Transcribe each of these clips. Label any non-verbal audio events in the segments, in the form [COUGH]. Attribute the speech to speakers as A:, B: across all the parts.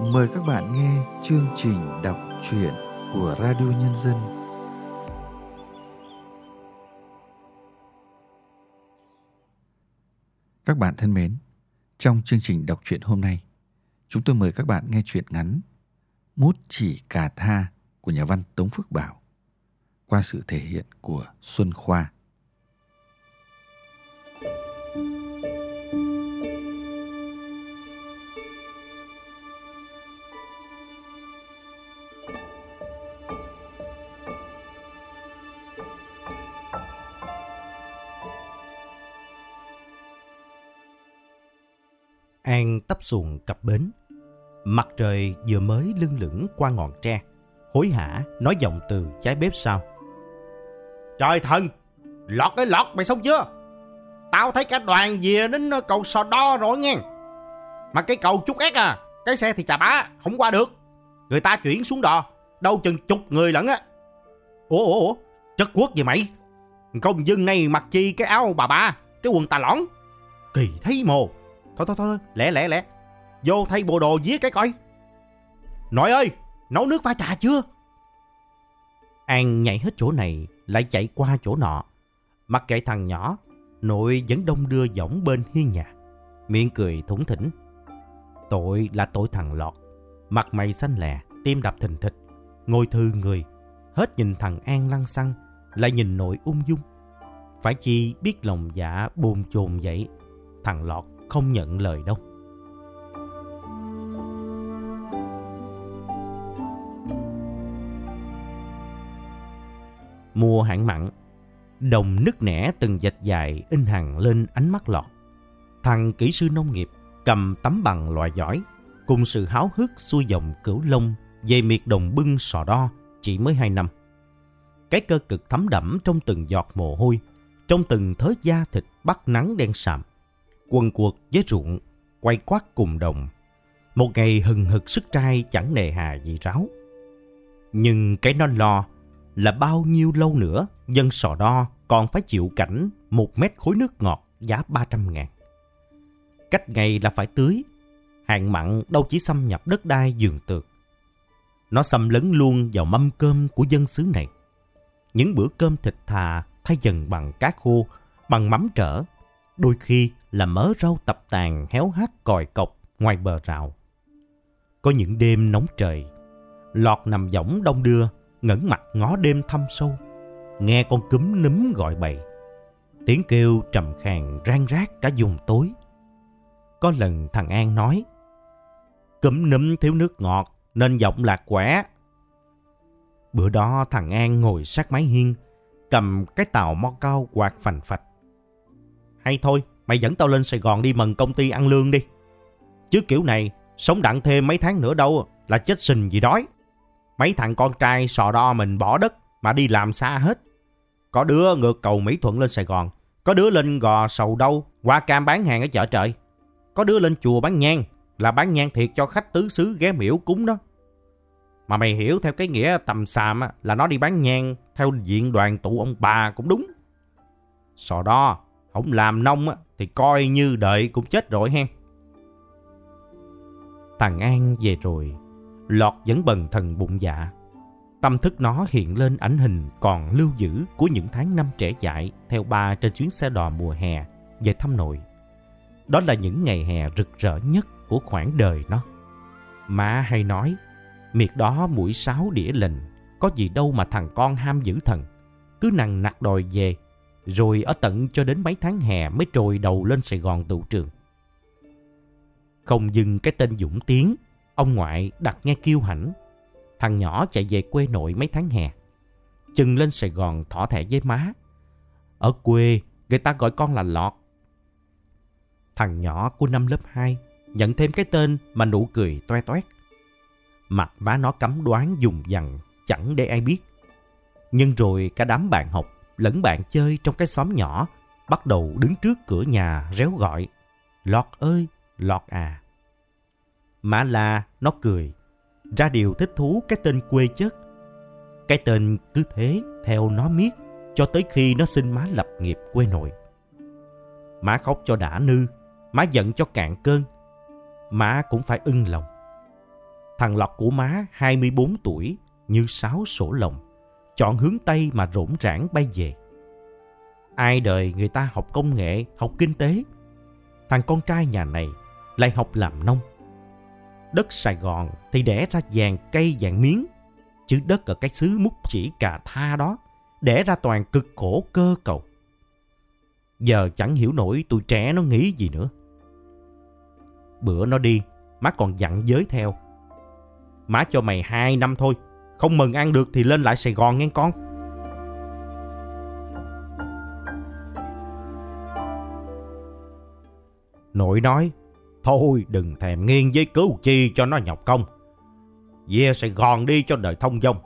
A: Mời các bạn nghe chương trình đọc truyện của Radio Nhân dân. Các bạn thân mến, trong chương trình đọc truyện hôm nay, chúng tôi mời các bạn nghe truyện ngắn Mút chỉ cà tha của nhà văn Tống Phước Bảo qua sự thể hiện của Xuân Khoa.
B: An tấp xuồng cập bến. Mặt trời vừa mới lưng lửng qua ngọn tre. Hối hả nói giọng từ trái bếp sau.
C: Trời thần! Lọt cái lọt mày xong chưa? Tao thấy cả đoàn về đến cầu sò đo rồi nghe. Mà cái cầu chút ác à. Cái xe thì chà bá, không qua được. Người ta chuyển xuống đò. Đâu chừng chục người lẫn á. Ủa ủa ủa? Chất quốc gì mày? Công dân này mặc chi cái áo bà ba, cái quần tà lõn. Kỳ thấy mồ. Thôi thôi thôi, lẹ lẹ lẹ. Vô thay bộ đồ giết cái coi. Nội ơi, nấu nước pha trà chưa?
B: An nhảy hết chỗ này, lại chạy qua chỗ nọ. Mặc kệ thằng nhỏ, nội vẫn đông đưa giỏng bên hiên nhà. Miệng cười thủng thỉnh. Tội là tội thằng lọt. Mặt mày xanh lè, tim đập thình thịch. Ngồi thư người, hết nhìn thằng An lăng xăng, lại nhìn nội ung dung. Phải chi biết lòng dạ bồn chồn vậy, thằng lọt không nhận lời đâu. Mùa hạn mặn, đồng nứt nẻ từng dạch dài in hằn lên ánh mắt lọt. Thằng kỹ sư nông nghiệp cầm tấm bằng loại giỏi, cùng sự háo hức xuôi dòng cửu lông về miệt đồng bưng sò đo chỉ mới hai năm. Cái cơ cực thấm đẫm trong từng giọt mồ hôi, trong từng thớ da thịt bắt nắng đen sạm quần cuộc với ruộng, quay quát cùng đồng. Một ngày hừng hực sức trai chẳng nề hà gì ráo. Nhưng cái nó lo là bao nhiêu lâu nữa dân sò đo còn phải chịu cảnh một mét khối nước ngọt giá 300 ngàn. Cách ngày là phải tưới, hạn mặn đâu chỉ xâm nhập đất đai giường tược. Nó xâm lấn luôn vào mâm cơm của dân xứ này. Những bữa cơm thịt thà thay dần bằng cá khô, bằng mắm trở, đôi khi là mớ rau tập tàn héo hắt còi cọc ngoài bờ rào. Có những đêm nóng trời, lọt nằm võng đông đưa, ngẩng mặt ngó đêm thăm sâu, nghe con cúm núm gọi bầy. Tiếng kêu trầm khàn rang rác cả vùng tối. Có lần thằng An nói, cúm núm thiếu nước ngọt nên giọng lạc quẻ. Bữa đó thằng An ngồi sát mái hiên, cầm cái tàu mo cao quạt phành phạch. Hay thôi, Mày dẫn tao lên Sài Gòn đi mần công ty ăn lương đi. Chứ kiểu này, sống đặng thêm mấy tháng nữa đâu là chết sình vì đói. Mấy thằng con trai sò đo mình bỏ đất mà đi làm xa hết. Có đứa ngược cầu Mỹ Thuận lên Sài Gòn. Có đứa lên gò sầu đâu, qua cam bán hàng ở chợ trời. Có đứa lên chùa bán nhang, là bán nhang thiệt cho khách tứ xứ ghé miễu cúng đó. Mà mày hiểu theo cái nghĩa tầm xàm là nó đi bán nhang theo diện đoàn tụ ông bà cũng đúng. Sò đo, không làm nông thì coi như đợi cũng chết rồi hen. Thằng An về rồi, Lọt vẫn bần thần bụng dạ. Tâm thức nó hiện lên ảnh hình còn lưu giữ của những tháng năm trẻ dại theo ba trên chuyến xe đò mùa hè về thăm nội. Đó là những ngày hè rực rỡ nhất của khoảng đời nó. Má hay nói, miệt đó mũi sáo đĩa lình, có gì đâu mà thằng con ham giữ thần. Cứ nằng nặc đòi về rồi ở tận cho đến mấy tháng hè mới trồi đầu lên Sài Gòn tụ trường. Không dừng cái tên Dũng Tiến, ông ngoại đặt nghe kêu hãnh. Thằng nhỏ chạy về quê nội mấy tháng hè. Chừng lên Sài Gòn thỏ thẻ với má. Ở quê, người ta gọi con là Lọt. Thằng nhỏ của năm lớp 2 nhận thêm cái tên mà nụ cười toe toét. Mặt má nó cấm đoán dùng dằn, chẳng để ai biết. Nhưng rồi cả đám bạn học lẫn bạn chơi trong cái xóm nhỏ bắt đầu đứng trước cửa nhà réo gọi Lọt ơi, Lọt à. Mã la nó cười, ra điều thích thú cái tên quê chất. Cái tên cứ thế theo nó miết cho tới khi nó xin má lập nghiệp quê nội. Má khóc cho đã nư, má giận cho cạn cơn, má cũng phải ưng lòng. Thằng lọt của má 24 tuổi như sáu sổ lồng, chọn hướng Tây mà rỗn rãng bay về. Ai đời người ta học công nghệ, học kinh tế. Thằng con trai nhà này lại học làm nông. Đất Sài Gòn thì đẻ ra vàng cây vàng miếng, chứ đất ở cái xứ múc chỉ cà tha đó đẻ ra toàn cực khổ cơ cầu. Giờ chẳng hiểu nổi tụi trẻ nó nghĩ gì nữa. Bữa nó đi, má còn dặn giới theo. Má cho mày hai năm thôi, không mừng ăn được thì lên lại Sài Gòn nghe con. Nội nói, thôi đừng thèm nghiêng với cứu chi cho nó nhọc công. Về Sài Gòn đi cho đời thông dông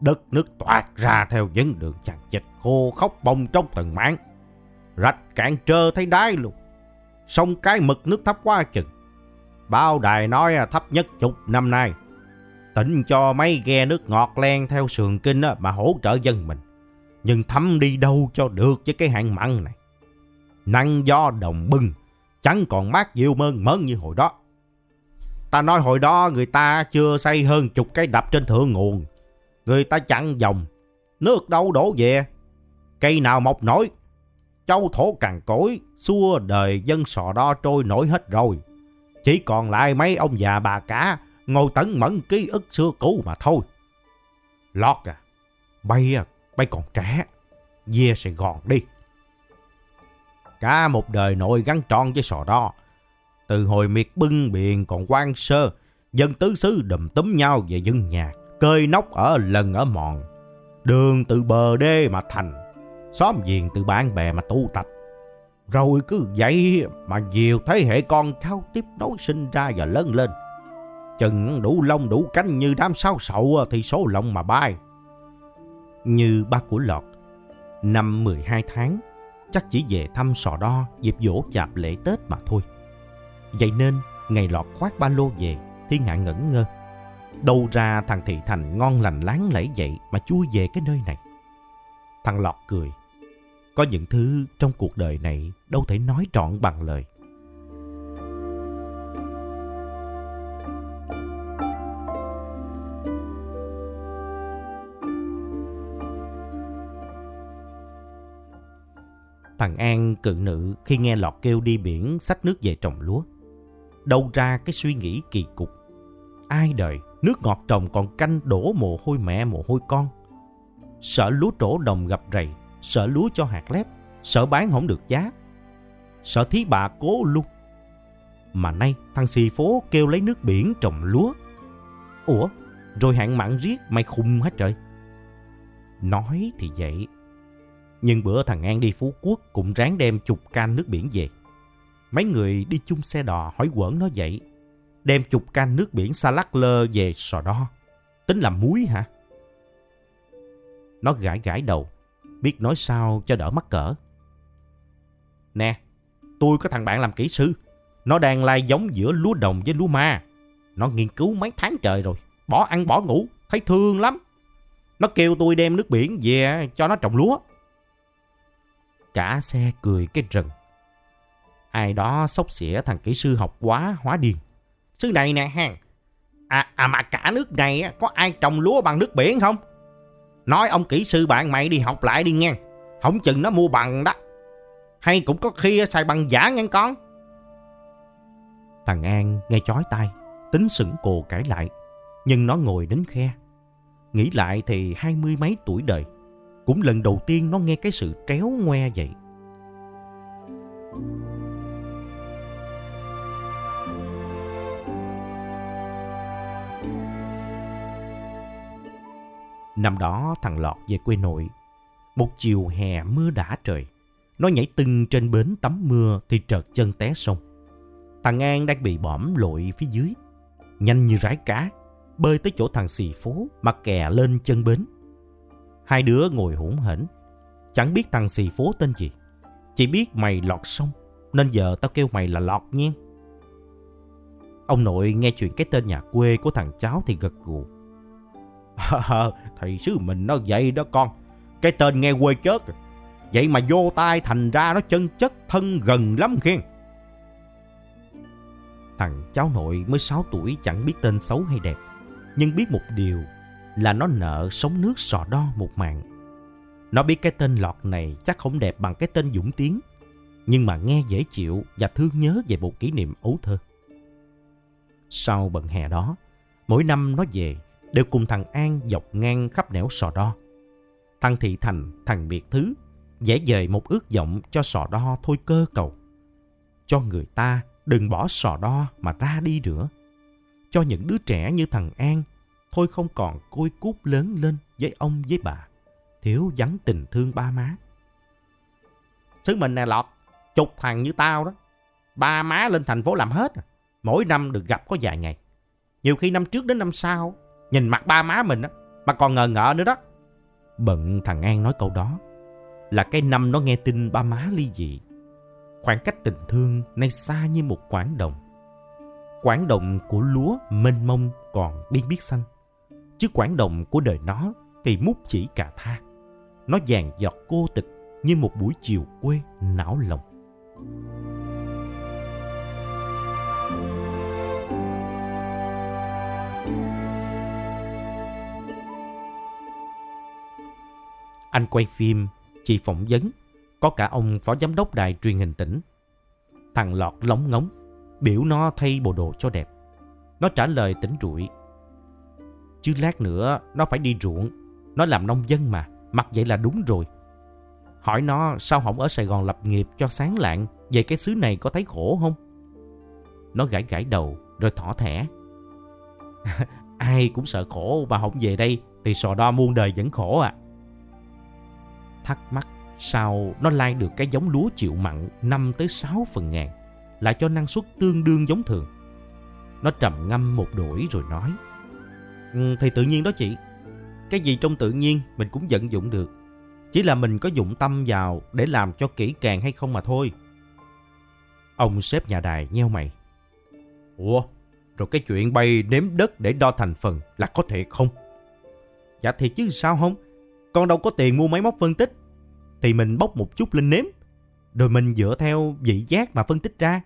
B: Đất nước toát ra theo vấn đường chằng chịt khô khóc bông trong từng mảng. Rạch cạn trơ thấy đáy luôn. Sông cái mực nước thấp quá chừng. Bao đài nói thấp nhất chục năm nay. Tỉnh cho mấy ghe nước ngọt len theo sườn kinh mà hỗ trợ dân mình. Nhưng thấm đi đâu cho được với cái hạn mặn này. Năng do đồng bưng, chẳng còn mát dịu mơn mớn như hồi đó. Ta nói hồi đó người ta chưa xây hơn chục cái đập trên thượng nguồn. Người ta chặn dòng, nước đâu đổ về. Cây nào mọc nổi, châu thổ cằn cối, xua đời dân sò đo trôi nổi hết rồi. Chỉ còn lại mấy ông già bà cả ngồi tận mẫn ký ức xưa cũ mà thôi. Lót à, bay à, bay còn trẻ, về Sài Gòn đi. Cả một đời nội gắn tròn với sò đo. Từ hồi miệt bưng biển còn quan sơ, dân tứ xứ đùm túm nhau về dân nhà, cơi nóc ở lần ở mòn. Đường từ bờ đê mà thành, xóm giềng từ bạn bè mà tu tập. Rồi cứ vậy mà nhiều thế hệ con cháu tiếp nối sinh ra và lớn lên. Chừng đủ lông đủ cánh như đám sao sậu à, thì số lông mà bay. Như ba của lọt, năm 12 tháng, chắc chỉ về thăm sò đo dịp dỗ chạp lễ Tết mà thôi. Vậy nên, ngày lọt khoác ba lô về, thiên hạ ngẩn ngơ. Đâu ra thằng Thị Thành ngon lành láng lẫy vậy mà chui về cái nơi này. Thằng Lọt cười. Có những thứ trong cuộc đời này đâu thể nói trọn bằng lời. Thằng An cự nữ khi nghe Lọt kêu đi biển xách nước về trồng lúa. Đâu ra cái suy nghĩ kỳ cục. Ai đời, nước ngọt trồng còn canh đổ mồ hôi mẹ mồ hôi con. Sợ lúa trổ đồng gặp rầy, sợ lúa cho hạt lép, sợ bán không được giá. Sợ thí bà cố luôn. Mà nay thằng xì phố kêu lấy nước biển trồng lúa. Ủa, rồi hạn mặn riết mày khùng hết trời. Nói thì vậy, nhưng bữa thằng An đi Phú Quốc cũng ráng đem chục can nước biển về. Mấy người đi chung xe đò hỏi quẩn nó vậy. Đem chục can nước biển xa lắc lơ về sò đo. Tính làm muối hả? Nó gãi gãi đầu. Biết nói sao cho đỡ mắc cỡ. Nè, tôi có thằng bạn làm kỹ sư. Nó đang lai giống giữa lúa đồng với lúa ma. Nó nghiên cứu mấy tháng trời rồi. Bỏ ăn bỏ ngủ. Thấy thương lắm. Nó kêu tôi đem nước biển về cho nó trồng lúa. Cả xe cười cái rừng. Ai đó sốc xỉa thằng kỹ sư học quá hóa điên. Sư này nè hàng. À, à mà cả nước này có ai trồng lúa bằng nước biển không? Nói ông kỹ sư bạn mày đi học lại đi nghe. Không chừng nó mua bằng đó. Hay cũng có khi xài bằng giả nghe con. Thằng An nghe chói tai, tính sững cồ cãi lại. Nhưng nó ngồi đến khe. Nghĩ lại thì hai mươi mấy tuổi đời. Cũng lần đầu tiên nó nghe cái sự tréo ngoe vậy. Năm đó thằng Lọt về quê nội. Một chiều hè mưa đã trời. Nó nhảy tưng trên bến tắm mưa thì trợt chân té sông. Thằng An đang bị bõm lội phía dưới. Nhanh như rái cá, bơi tới chỗ thằng xì phố mà kè lên chân bến. Hai đứa ngồi hỗn hển. Chẳng biết thằng xì phố tên gì. Chỉ biết mày lọt sông, nên giờ tao kêu mày là lọt nha. Ông nội nghe chuyện cái tên nhà quê của thằng cháu thì gật gù. Thầy sứ mình nó vậy đó con. Cái tên nghe quê chết. Vậy mà vô tai thành ra nó chân chất thân gần lắm khen. thằng cháu nội mới 6 tuổi chẳng biết tên xấu hay đẹp. Nhưng biết một điều là nó nợ sống nước sò đo một mạng. Nó biết cái tên lọt này chắc không đẹp bằng cái tên Dũng Tiến. Nhưng mà nghe dễ chịu và thương nhớ về một kỷ niệm ấu thơ. Sau bận hè đó, mỗi năm nó về đều cùng thằng An dọc ngang khắp nẻo sò đo. Thằng Thị Thành, thằng Biệt Thứ dễ dời một ước vọng cho sò đo thôi cơ cầu. Cho người ta đừng bỏ sò đo mà ra đi nữa. Cho những đứa trẻ như thằng An thôi không còn côi cút lớn lên với ông với bà. Thiếu vắng tình thương ba má.
C: Xứ mình nè lọt, chục thằng như tao đó. Ba má lên thành phố làm hết. À. Mỗi năm được gặp có vài ngày. Nhiều khi năm trước đến năm sau, nhìn mặt ba má mình á, mà còn ngờ ngợ nữa đó.
B: Bận thằng An nói câu đó là cái năm nó nghe tin ba má ly dị. Khoảng cách tình thương nay xa như một quảng đồng. Quảng đồng của lúa mênh mông còn biên biết xanh. Chứ quảng đồng của đời nó thì mút chỉ cả tha. Nó vàng giọt cô tịch như một buổi chiều quê não lòng. Anh quay phim, chị phỏng vấn, có cả ông phó giám đốc đài truyền hình tỉnh. Thằng lọt lóng ngóng, biểu nó thay bộ đồ cho đẹp. Nó trả lời tỉnh rụi. Chứ lát nữa nó phải đi ruộng, nó làm nông dân mà, mặc vậy là đúng rồi. Hỏi nó sao không ở Sài Gòn lập nghiệp cho sáng lạng, về cái xứ này có thấy khổ không? Nó gãi gãi đầu rồi thỏ thẻ. [LAUGHS] Ai cũng sợ khổ mà không về đây thì sò đo muôn đời vẫn khổ à. Thắc mắc sao nó lai được cái giống lúa chịu mặn 5 tới 6 phần ngàn, lại cho năng suất tương đương giống thường. Nó trầm ngâm một đổi rồi nói. Ừ, thì tự nhiên đó chị. Cái gì trong tự nhiên mình cũng vận dụng được. Chỉ là mình có dụng tâm vào để làm cho kỹ càng hay không mà thôi. Ông sếp nhà đài nheo mày. Ủa, rồi cái chuyện bay nếm đất để đo thành phần là có thể không? Dạ thiệt chứ sao không? Con đâu có tiền mua máy móc phân tích. Thì mình bốc một chút lên nếm. Rồi mình dựa theo vị giác mà phân tích ra.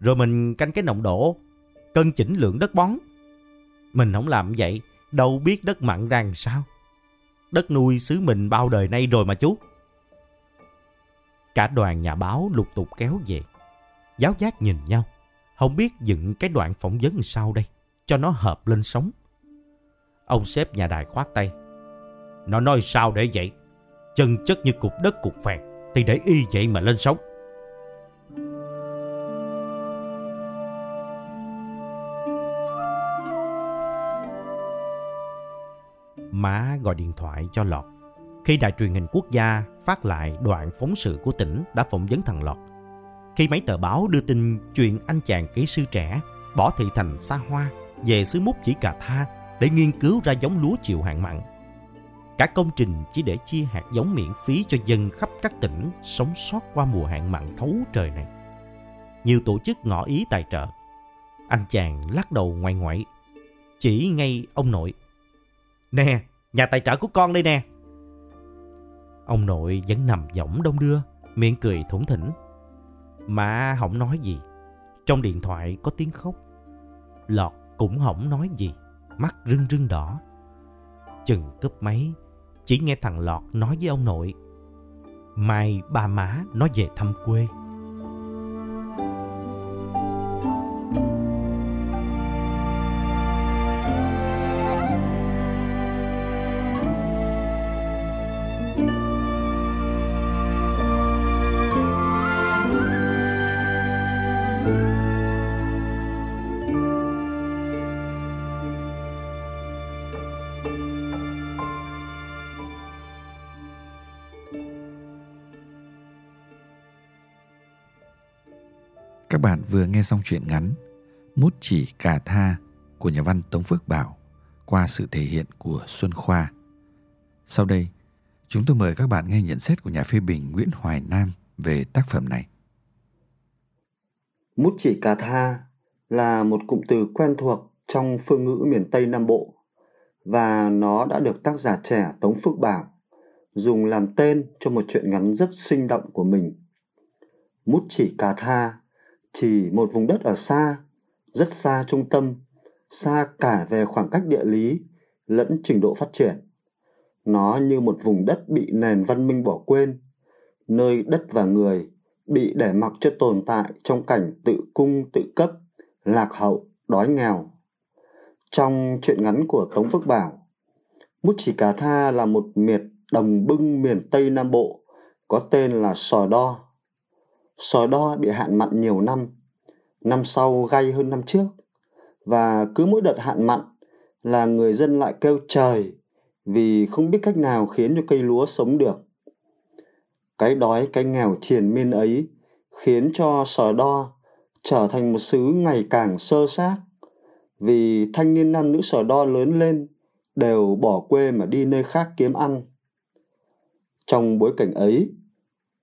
B: Rồi mình canh cái nồng độ, cân chỉnh lượng đất bón. Mình không làm vậy, đâu biết đất mặn rằng sao. Đất nuôi xứ mình bao đời nay rồi mà chú. Cả đoàn nhà báo lục tục kéo về. Giáo giác nhìn nhau. Không biết dựng cái đoạn phỏng vấn sau đây. Cho nó hợp lên sống. Ông sếp nhà đài khoát tay. Nó nói sao để vậy? Chân chất như cục đất cục phèn thì để y vậy mà lên sống. Má gọi điện thoại cho Lọt. Khi đài truyền hình quốc gia phát lại đoạn phóng sự của tỉnh đã phỏng vấn thằng Lọt. Khi mấy tờ báo đưa tin chuyện anh chàng kỹ sư trẻ bỏ thị thành xa hoa về xứ mút chỉ cà tha để nghiên cứu ra giống lúa chịu hạn mặn Cả công trình chỉ để chia hạt giống miễn phí cho dân khắp các tỉnh sống sót qua mùa hạn mặn thấu trời này. Nhiều tổ chức ngỏ ý tài trợ. Anh chàng lắc đầu ngoại ngoại, chỉ ngay ông nội. Nè, nhà tài trợ của con đây nè. Ông nội vẫn nằm giọng đông đưa, miệng cười thủng thỉnh. Mà không nói gì. Trong điện thoại có tiếng khóc. Lọt cũng không nói gì, mắt rưng rưng đỏ. Chừng cúp máy, chỉ nghe thằng Lọt nói với ông nội. Mai ba má nó về thăm quê.
A: Bạn vừa nghe xong chuyện ngắn Mút chỉ cà tha của nhà văn Tống Phước Bảo qua sự thể hiện của Xuân Khoa. Sau đây, chúng tôi mời các bạn nghe nhận xét của nhà phê bình Nguyễn Hoài Nam về tác phẩm này.
D: Mút chỉ cà tha là một cụm từ quen thuộc trong phương ngữ miền Tây Nam Bộ và nó đã được tác giả trẻ Tống Phước Bảo dùng làm tên cho một chuyện ngắn rất sinh động của mình. Mút chỉ cà tha chỉ một vùng đất ở xa rất xa trung tâm, xa cả về khoảng cách địa lý lẫn trình độ phát triển. Nó như một vùng đất bị nền văn minh bỏ quên, nơi đất và người bị để mặc cho tồn tại trong cảnh tự cung tự cấp, lạc hậu, đói nghèo. Trong truyện ngắn của Tống Phước Bảo, Mút Chỉ Cà Tha là một miệt đồng bưng miền Tây Nam Bộ có tên là Sò Đo sòi Đo bị hạn mặn nhiều năm, năm sau gay hơn năm trước, và cứ mỗi đợt hạn mặn là người dân lại kêu trời vì không biết cách nào khiến cho cây lúa sống được. Cái đói cái nghèo triền miên ấy khiến cho sòi Đo trở thành một xứ ngày càng sơ xác vì thanh niên nam nữ sòi Đo lớn lên đều bỏ quê mà đi nơi khác kiếm ăn. Trong bối cảnh ấy,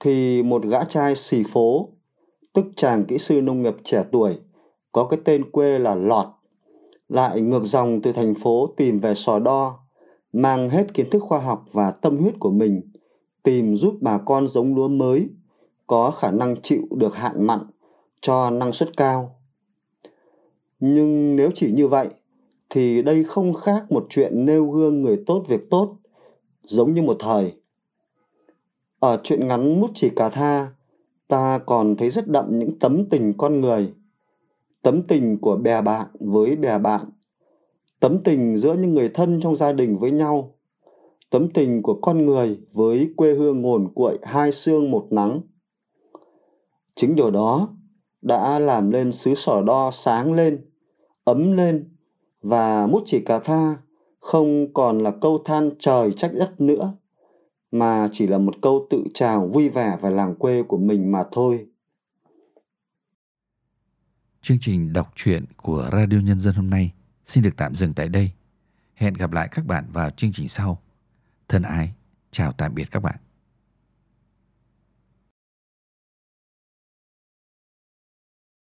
D: thì một gã trai xì phố, tức chàng kỹ sư nông nghiệp trẻ tuổi, có cái tên quê là Lọt, lại ngược dòng từ thành phố tìm về sò đo, mang hết kiến thức khoa học và tâm huyết của mình, tìm giúp bà con giống lúa mới, có khả năng chịu được hạn mặn, cho năng suất cao. Nhưng nếu chỉ như vậy, thì đây không khác một chuyện nêu gương người tốt việc tốt, giống như một thời ở chuyện ngắn Mút chỉ cà tha, ta còn thấy rất đậm những tấm tình con người. Tấm tình của bè bạn với bè bạn. Tấm tình giữa những người thân trong gia đình với nhau. Tấm tình của con người với quê hương ngồn cuội hai xương một nắng. Chính điều đó đã làm lên xứ sở đo sáng lên, ấm lên và mút chỉ cà tha không còn là câu than trời trách đất nữa mà chỉ là một câu tự chào vui vẻ về làng quê của mình mà thôi.
A: Chương trình đọc truyện của Radio Nhân dân hôm nay xin được tạm dừng tại đây. Hẹn gặp lại các bạn vào chương trình sau. Thân ái, chào tạm biệt các bạn.